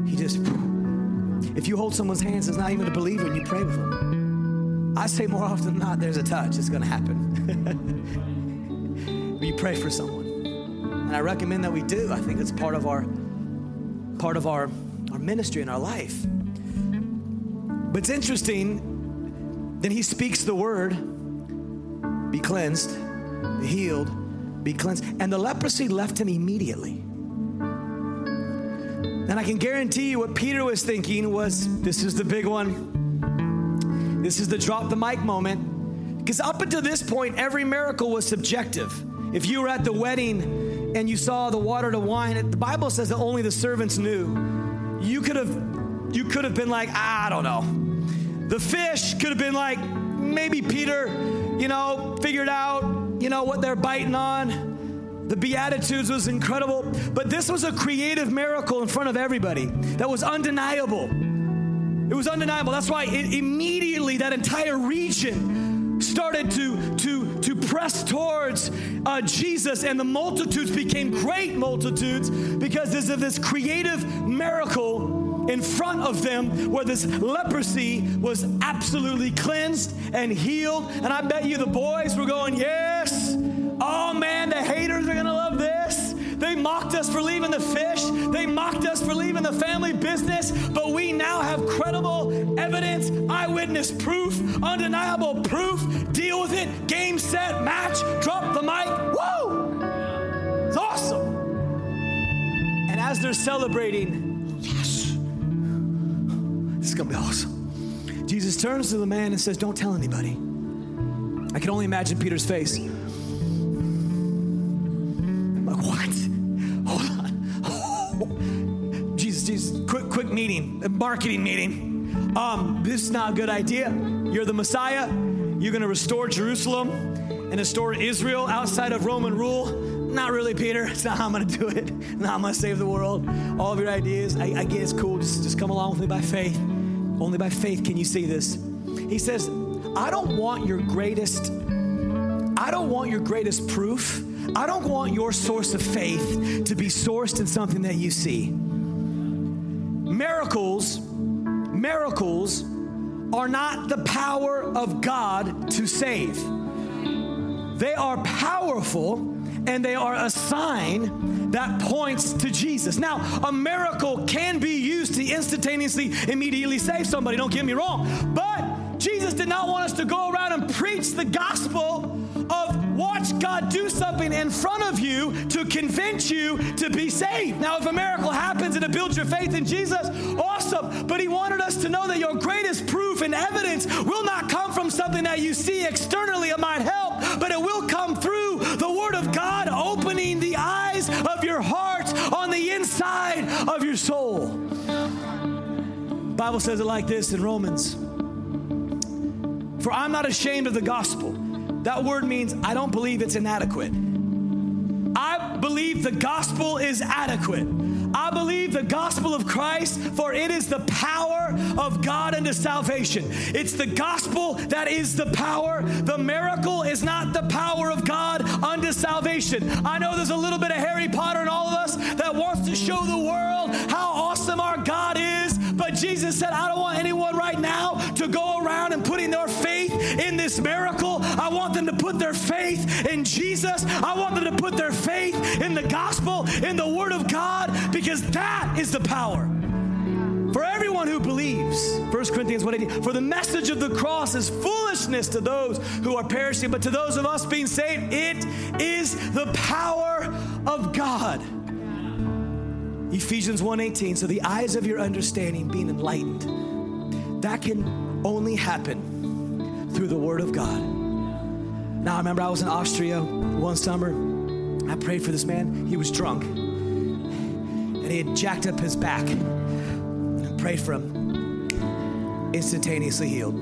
He just, if you hold someone's hands that's not even a believer and you pray with them, I say more often than not, there's a touch. It's going to happen. you pray for someone, and I recommend that we do. I think it's part of our part of our our ministry and our life. But it's interesting. Then he speaks the word, be cleansed, be healed, be cleansed, and the leprosy left him immediately. And I can guarantee you what Peter was thinking was this is the big one. This is the drop the mic moment. Because up until this point, every miracle was subjective. If you were at the wedding and you saw the water to wine, the Bible says that only the servants knew. You could have you could have been like, ah, I don't know. The fish could have been like, maybe Peter, you know, figured out, you know, what they're biting on. The Beatitudes was incredible, but this was a creative miracle in front of everybody that was undeniable. It was undeniable. That's why it, immediately that entire region started to, to, to press towards uh, Jesus, and the multitudes became great multitudes because of this creative miracle in front of them where this leprosy was absolutely cleansed and healed. And I bet you the boys were going, Yes. Oh man, the haters are gonna love this. They mocked us for leaving the fish. They mocked us for leaving the family business. But we now have credible evidence, eyewitness proof, undeniable proof. Deal with it. Game, set, match. Drop the mic. Woo! It's awesome. And as they're celebrating, yes, this is gonna be awesome. Jesus turns to the man and says, Don't tell anybody. I can only imagine Peter's face. Meeting, a marketing meeting. Um, this is not a good idea. You're the Messiah. You're going to restore Jerusalem and restore Israel outside of Roman rule. Not really, Peter. It's not how I'm going to do it. Not I'm going to save the world. All of your ideas, I, I it's cool. Just, just come along with me by faith. Only by faith can you see this. He says, I don't want your greatest I don't want your greatest proof. I don't want your source of faith to be sourced in something that you see. Miracles, miracles are not the power of God to save. They are powerful and they are a sign that points to Jesus. Now, a miracle can be used to instantaneously, immediately save somebody, don't get me wrong. But Jesus did not want us to go around and preach the gospel of watch God do something in front of you to convince you to be saved. Now, if a miracle happens and it builds your faith in Jesus, awesome. But He wanted us to know that your greatest proof and evidence will not come from something that you see externally. It might help, but it will come through the Word of God opening the eyes of your heart on the inside of your soul. Bible says it like this in Romans. For I'm not ashamed of the gospel. That word means I don't believe it's inadequate. I believe the gospel is adequate. I believe the gospel of Christ, for it is the power of God unto salvation. It's the gospel that is the power. The miracle is not the power of God unto salvation. I know there's a little bit of Harry Potter in all of us that wants to show the world how awesome our God is, but Jesus said, I don't want anyone right now to go around and putting their faith in this miracle. I want them to put their faith in Jesus. I want them to put their faith in the gospel, in the Word of God, because that is the power. For everyone who believes, 1 Corinthians 1:18, for the message of the cross is foolishness to those who are perishing, but to those of us being saved, it is the power of God. Ephesians 1:18, so the eyes of your understanding being enlightened. That can only happen through the word of God. Now I remember I was in Austria one summer. I prayed for this man. He was drunk. And he had jacked up his back. I prayed for him. Instantaneously healed.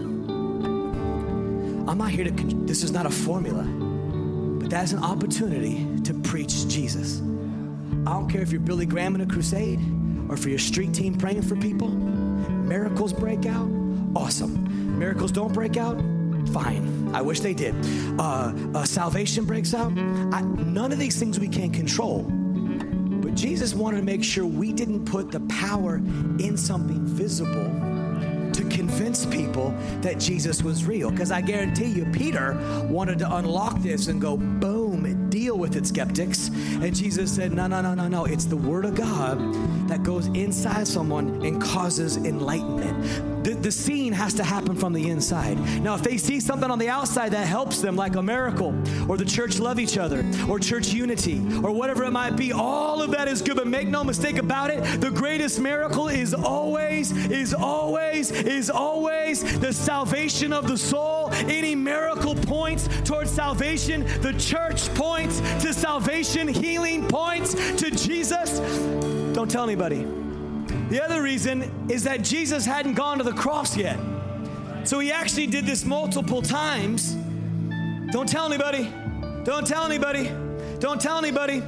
I'm not here to, this is not a formula, but that's an opportunity to preach Jesus. I don't care if you're Billy Graham in a crusade or for your street team praying for people. Miracles break out, awesome. Miracles don't break out, fine. I wish they did. Uh, uh, salvation breaks out. I, none of these things we can't control. But Jesus wanted to make sure we didn't put the power in something visible to convince people that Jesus was real. Because I guarantee you, Peter wanted to unlock this and go, boom, deal with it, skeptics. And Jesus said, no, no, no, no, no. It's the Word of God that goes inside someone and causes enlightenment. The, the scene has to happen from the inside. Now, if they see something on the outside that helps them, like a miracle, or the church love each other, or church unity, or whatever it might be, all of that is good. But make no mistake about it, the greatest miracle is always, is always, is always the salvation of the soul. Any miracle points towards salvation. The church points to salvation. Healing points to Jesus. Don't tell anybody. The other reason is that Jesus hadn't gone to the cross yet. So he actually did this multiple times. Don't tell anybody. Don't tell anybody. Don't tell anybody.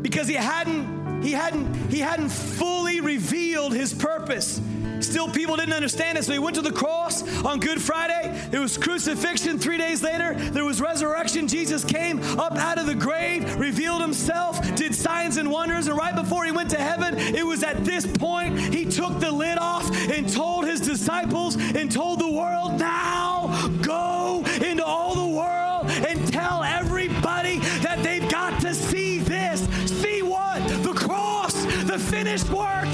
Because he hadn't he hadn't he hadn't fully revealed his purpose. Still, people didn't understand it, so he went to the cross on Good Friday. There was crucifixion three days later. There was resurrection. Jesus came up out of the grave, revealed himself, did signs and wonders, and right before he went to heaven, it was at this point he took the lid off and told his disciples and told the world, Now go into all the world and tell everybody that they've got to see this. See what? The cross, the finished work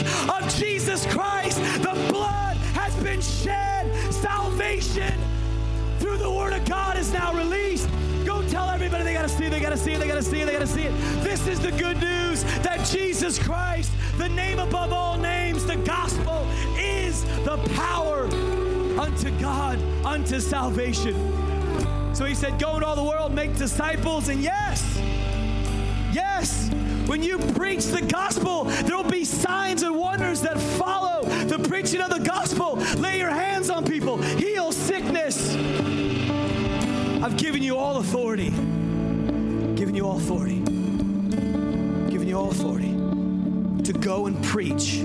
Salvation through the Word of God is now released. Go tell everybody they gotta see it, they gotta see it, they gotta see it, they gotta see it. This is the good news that Jesus Christ, the name above all names, the gospel, is the power unto God, unto salvation. So he said, Go into all the world, make disciples, and yes, yes, when you preach the gospel, there'll be signs and wonders that follow the preaching of the gospel. Lay your hands on people, heal sickness. I've given you all authority. Given you all authority. Given you all authority to go and preach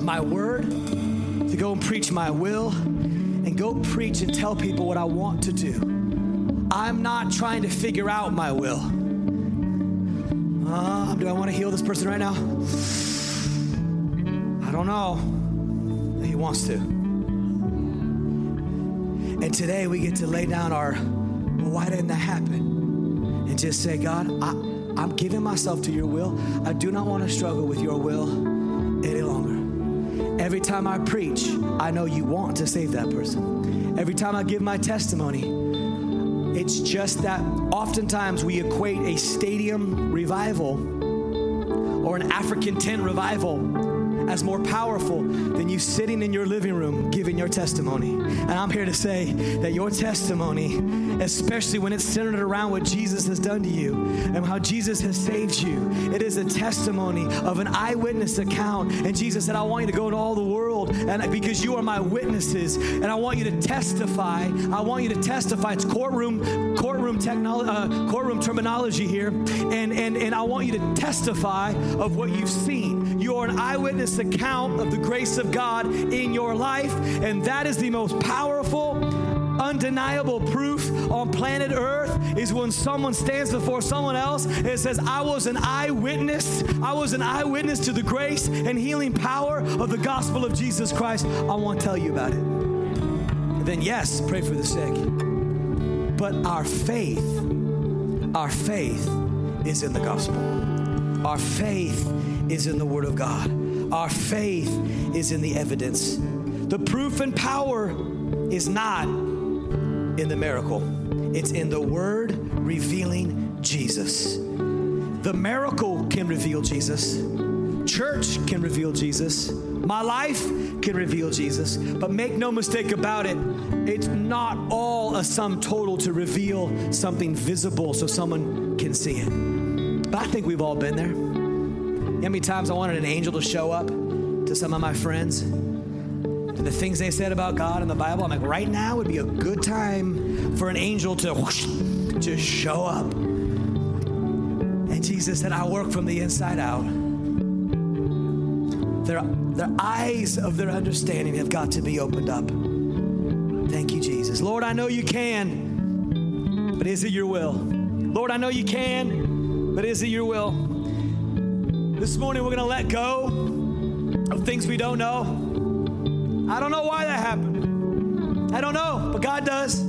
my word, to go and preach my will, and go preach and tell people what I want to do. I'm not trying to figure out my will. Uh, do I want to heal this person right now? Don't know. He wants to. And today we get to lay down our, well, why didn't that happen? and just say, God, I, I'm giving myself to your will. I do not want to struggle with your will any longer. Every time I preach, I know you want to save that person. Every time I give my testimony, it's just that oftentimes we equate a stadium revival or an African tent revival as more powerful than you sitting in your living room giving your testimony. And I'm here to say that your testimony, especially when it's centered around what Jesus has done to you and how Jesus has saved you, it is a testimony of an eyewitness account. And Jesus said, I want you to go to all the world and because you are my witnesses, and I want you to testify. I want you to testify. It's courtroom, courtroom technology, uh, courtroom terminology here, and and and I want you to testify of what you've seen. You are an eyewitness account of the grace of God in your life, and that is the most powerful undeniable proof on planet Earth is when someone stands before someone else and says, I was an eyewitness. I was an eyewitness to the grace and healing power of the gospel of Jesus Christ. I want to tell you about it. And then, yes, pray for the sick. But our faith, our faith is in the gospel. Our faith is in the Word of God. Our faith is in the evidence. The proof and power is not in the miracle, it's in the Word revealing Jesus. The miracle can reveal Jesus, church can reveal Jesus, my life can reveal Jesus. But make no mistake about it, it's not all a sum total to reveal something visible so someone can see it. But I think we've all been there. How many times I wanted an angel to show up to some of my friends? And the things they said about God in the Bible, I'm like, right now would be a good time for an angel to whoosh, show up. And Jesus said, I work from the inside out. Their, their eyes of their understanding have got to be opened up. Thank you, Jesus. Lord, I know you can, but is it your will? Lord, I know you can, but is it your will? This morning we're going to let go of things we don't know. I don't know why that happened. I don't know, but God does.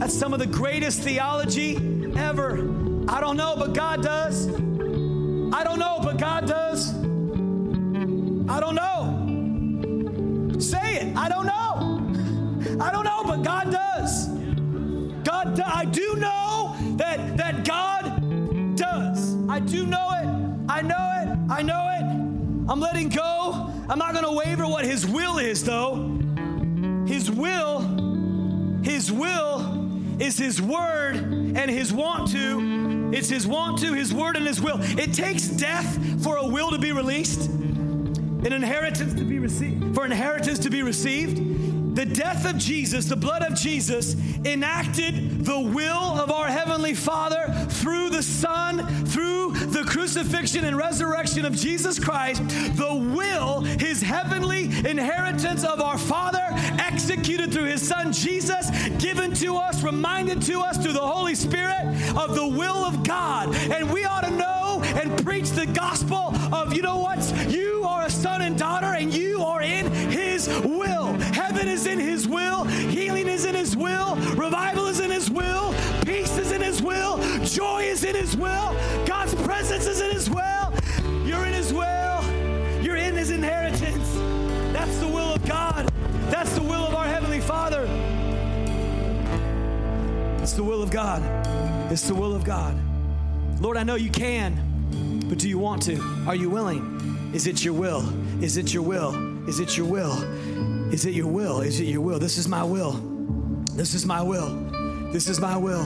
That's some of the greatest theology ever. I don't know, but God does. I don't know, but God does. I don't know. Say it. I don't know. I don't know, but God does. God, do- I do know that that God does. I do know I know it. I'm letting go. I'm not going to waver what His will is, though. His will, His will is His word and His want to. It's His want to, His word, and His will. It takes death for a will to be released, an inheritance to be received, for inheritance to be received. The death of Jesus, the blood of Jesus, enacted the will of our Heavenly Father through the Son, through the crucifixion and resurrection of Jesus Christ. The will, His heavenly inheritance of our Father, executed through His Son Jesus, given to us, reminded to us through the Holy Spirit of the will of God. And we ought to know and preach the gospel of, you know what? You are a son and daughter, and you are in His will. Heaven is in His will, healing is in His will, revival is in His will, peace is in His will, joy is in His will, God's presence is in His will. You're in His will, you're in His inheritance. That's the will of God, that's the will of our Heavenly Father. It's the will of God. It's the will of God. Lord, I know you can, but do you want to? Are you willing? Is it your will? Is it your will? Is it your will? Is it your will? Is it your will? This is my will. This is my will. This is my will.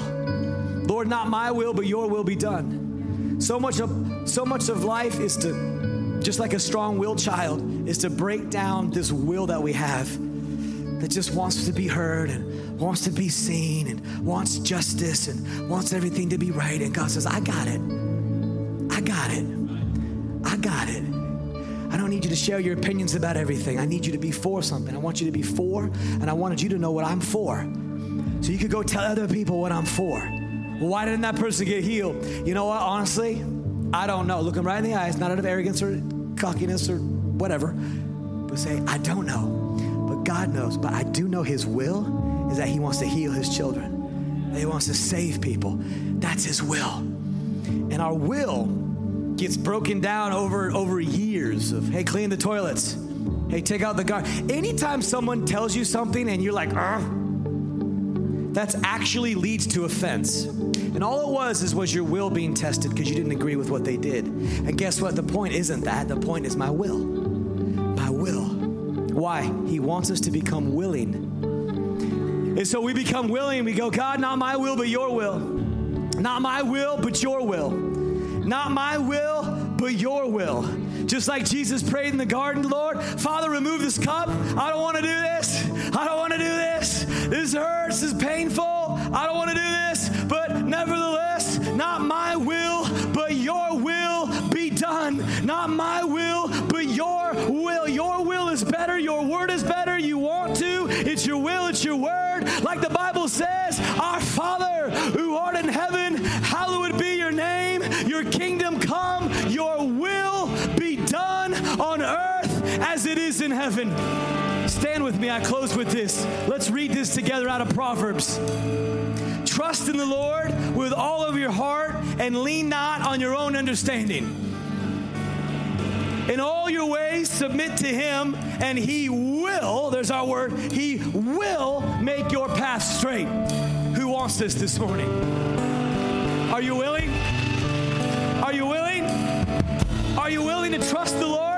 Lord, not my will, but your will be done. So much of so much of life is to just like a strong-willed child is to break down this will that we have that just wants to be heard and wants to be seen and wants justice and wants everything to be right. And God says, I got it. I got it. I got it. I don't need you to share your opinions about everything. I need you to be for something. I want you to be for, and I wanted you to know what I'm for. So you could go tell other people what I'm for. Well, why didn't that person get healed? You know what? Honestly, I don't know. Look them right in the eyes, not out of arrogance or cockiness or whatever, but say, I don't know. But God knows. But I do know His will is that He wants to heal His children. that He wants to save people. That's His will. And our will gets broken down over, over years of, hey, clean the toilets. Hey, take out the garbage. Anytime someone tells you something and you're like, uh, that's actually leads to offense. And all it was is was your will being tested because you didn't agree with what they did. And guess what? The point isn't that. The point is my will. My will. Why? He wants us to become willing. And so we become willing. We go, God, not my will, but your will. Not my will, but your will. Not my will, but your will. Just like Jesus prayed in the garden, Lord, Father, remove this cup. I don't want to do this. I don't want to do this. This hurts. This is painful. Heaven. Stand with me. I close with this. Let's read this together out of Proverbs. Trust in the Lord with all of your heart and lean not on your own understanding. In all your ways, submit to Him, and He will, there's our word, He will make your path straight. Who wants this this morning? Are you willing? Are you willing? Are you willing to trust the Lord?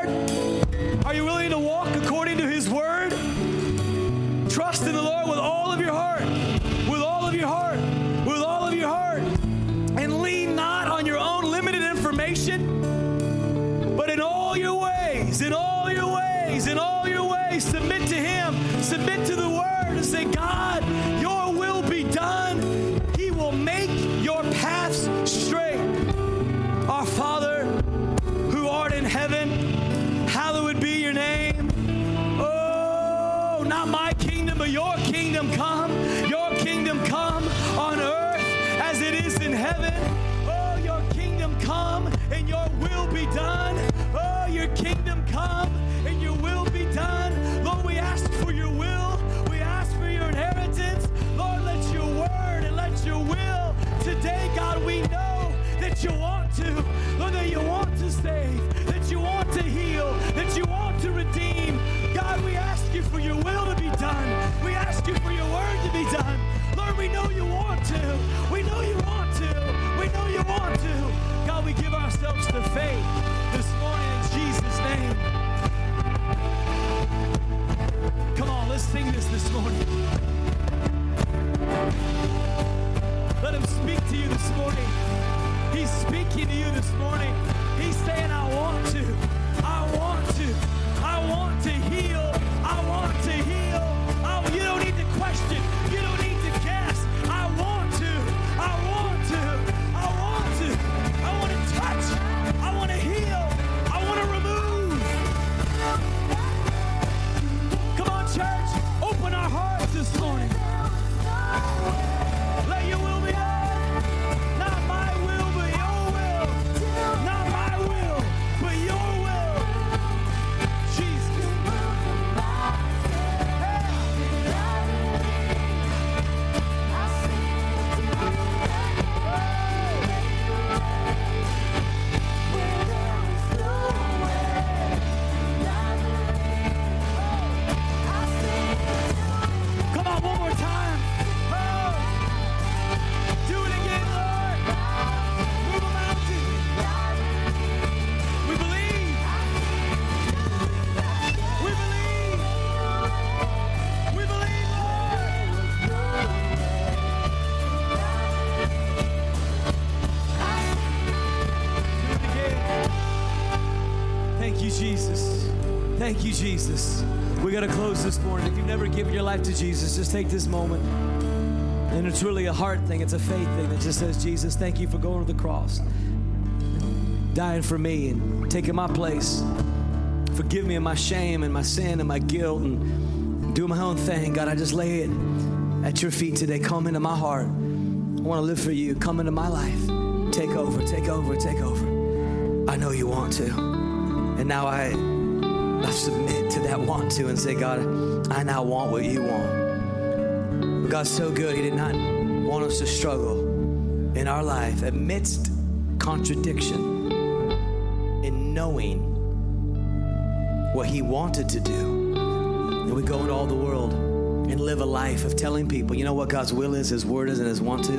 Are you willing to walk Trust in the Lord kingdom come. Your kingdom come on earth as it is in heaven. Oh, your kingdom come and your will be done. Oh, your kingdom come and your will be done. Lord, we ask for your will. We ask for your inheritance. Lord, let your word and let your will today, God, we know that you want to. Lord, that you want to save, Thank you, Jesus. We got to close this morning. If you've never given your life to Jesus, just take this moment. And it's really a heart thing, it's a faith thing that just says, Jesus, thank you for going to the cross, dying for me and taking my place. Forgive me of my shame and my sin and my guilt and do my own thing. God, I just lay it at your feet today. Come into my heart. I want to live for you. Come into my life. Take over, take over, take over. I know you want to. And now I, I submit to that want to and say, God, I now want what you want. But God's so good. He did not want us to struggle in our life amidst contradiction in knowing what He wanted to do. And we go into all the world and live a life of telling people, you know what God's will is, His word is, and His want to.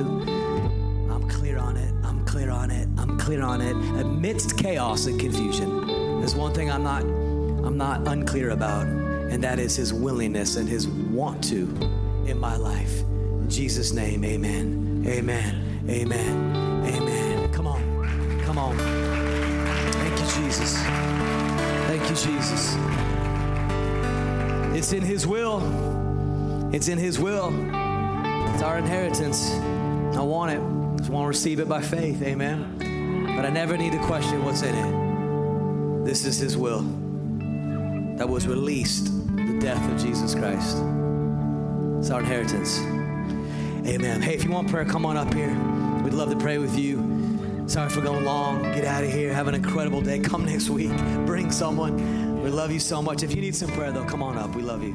I'm clear on it. I'm clear on it. I'm clear on it. Amidst chaos and confusion, there's one thing I'm not, Not unclear about, and that is His willingness and His want to in my life. In Jesus' name, Amen. Amen. Amen. Amen. Come on. Come on. Thank you, Jesus. Thank you, Jesus. It's in His will. It's in His will. It's our inheritance. I want it. I just want to receive it by faith. Amen. But I never need to question what's in it. This is His will that was released the death of Jesus Christ. It's our inheritance. Amen. Hey, if you want prayer, come on up here. We'd love to pray with you. Sorry for going long. Get out of here. Have an incredible day. Come next week. Bring someone. We love you so much. If you need some prayer, though, come on up. We love you.